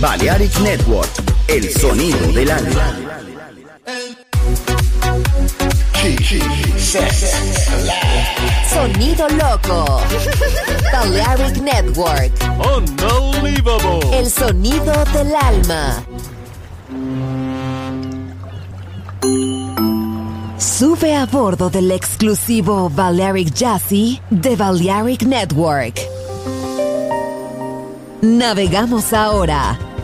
Balearic Network, el sonido del alma. Sonido loco. Balearic Network. Unbelievable. El sonido del alma. Sube a bordo del exclusivo Balearic Jazzy de Balearic Network. Navegamos ahora.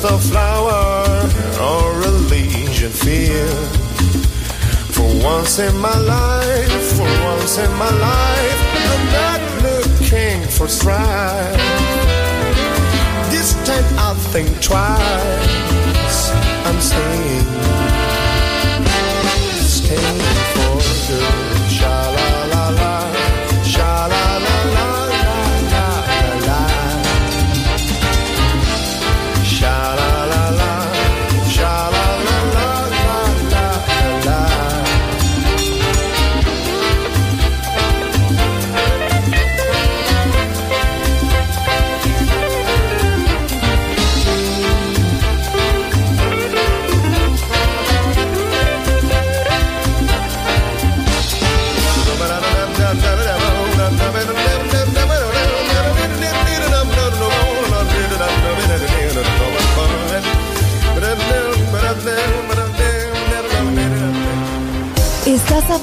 just a flower or a legion fear. For once in my life, for once in my life, I'm not looking for strife. This time I'll think twice. I'm staying, staying for good.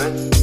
woman.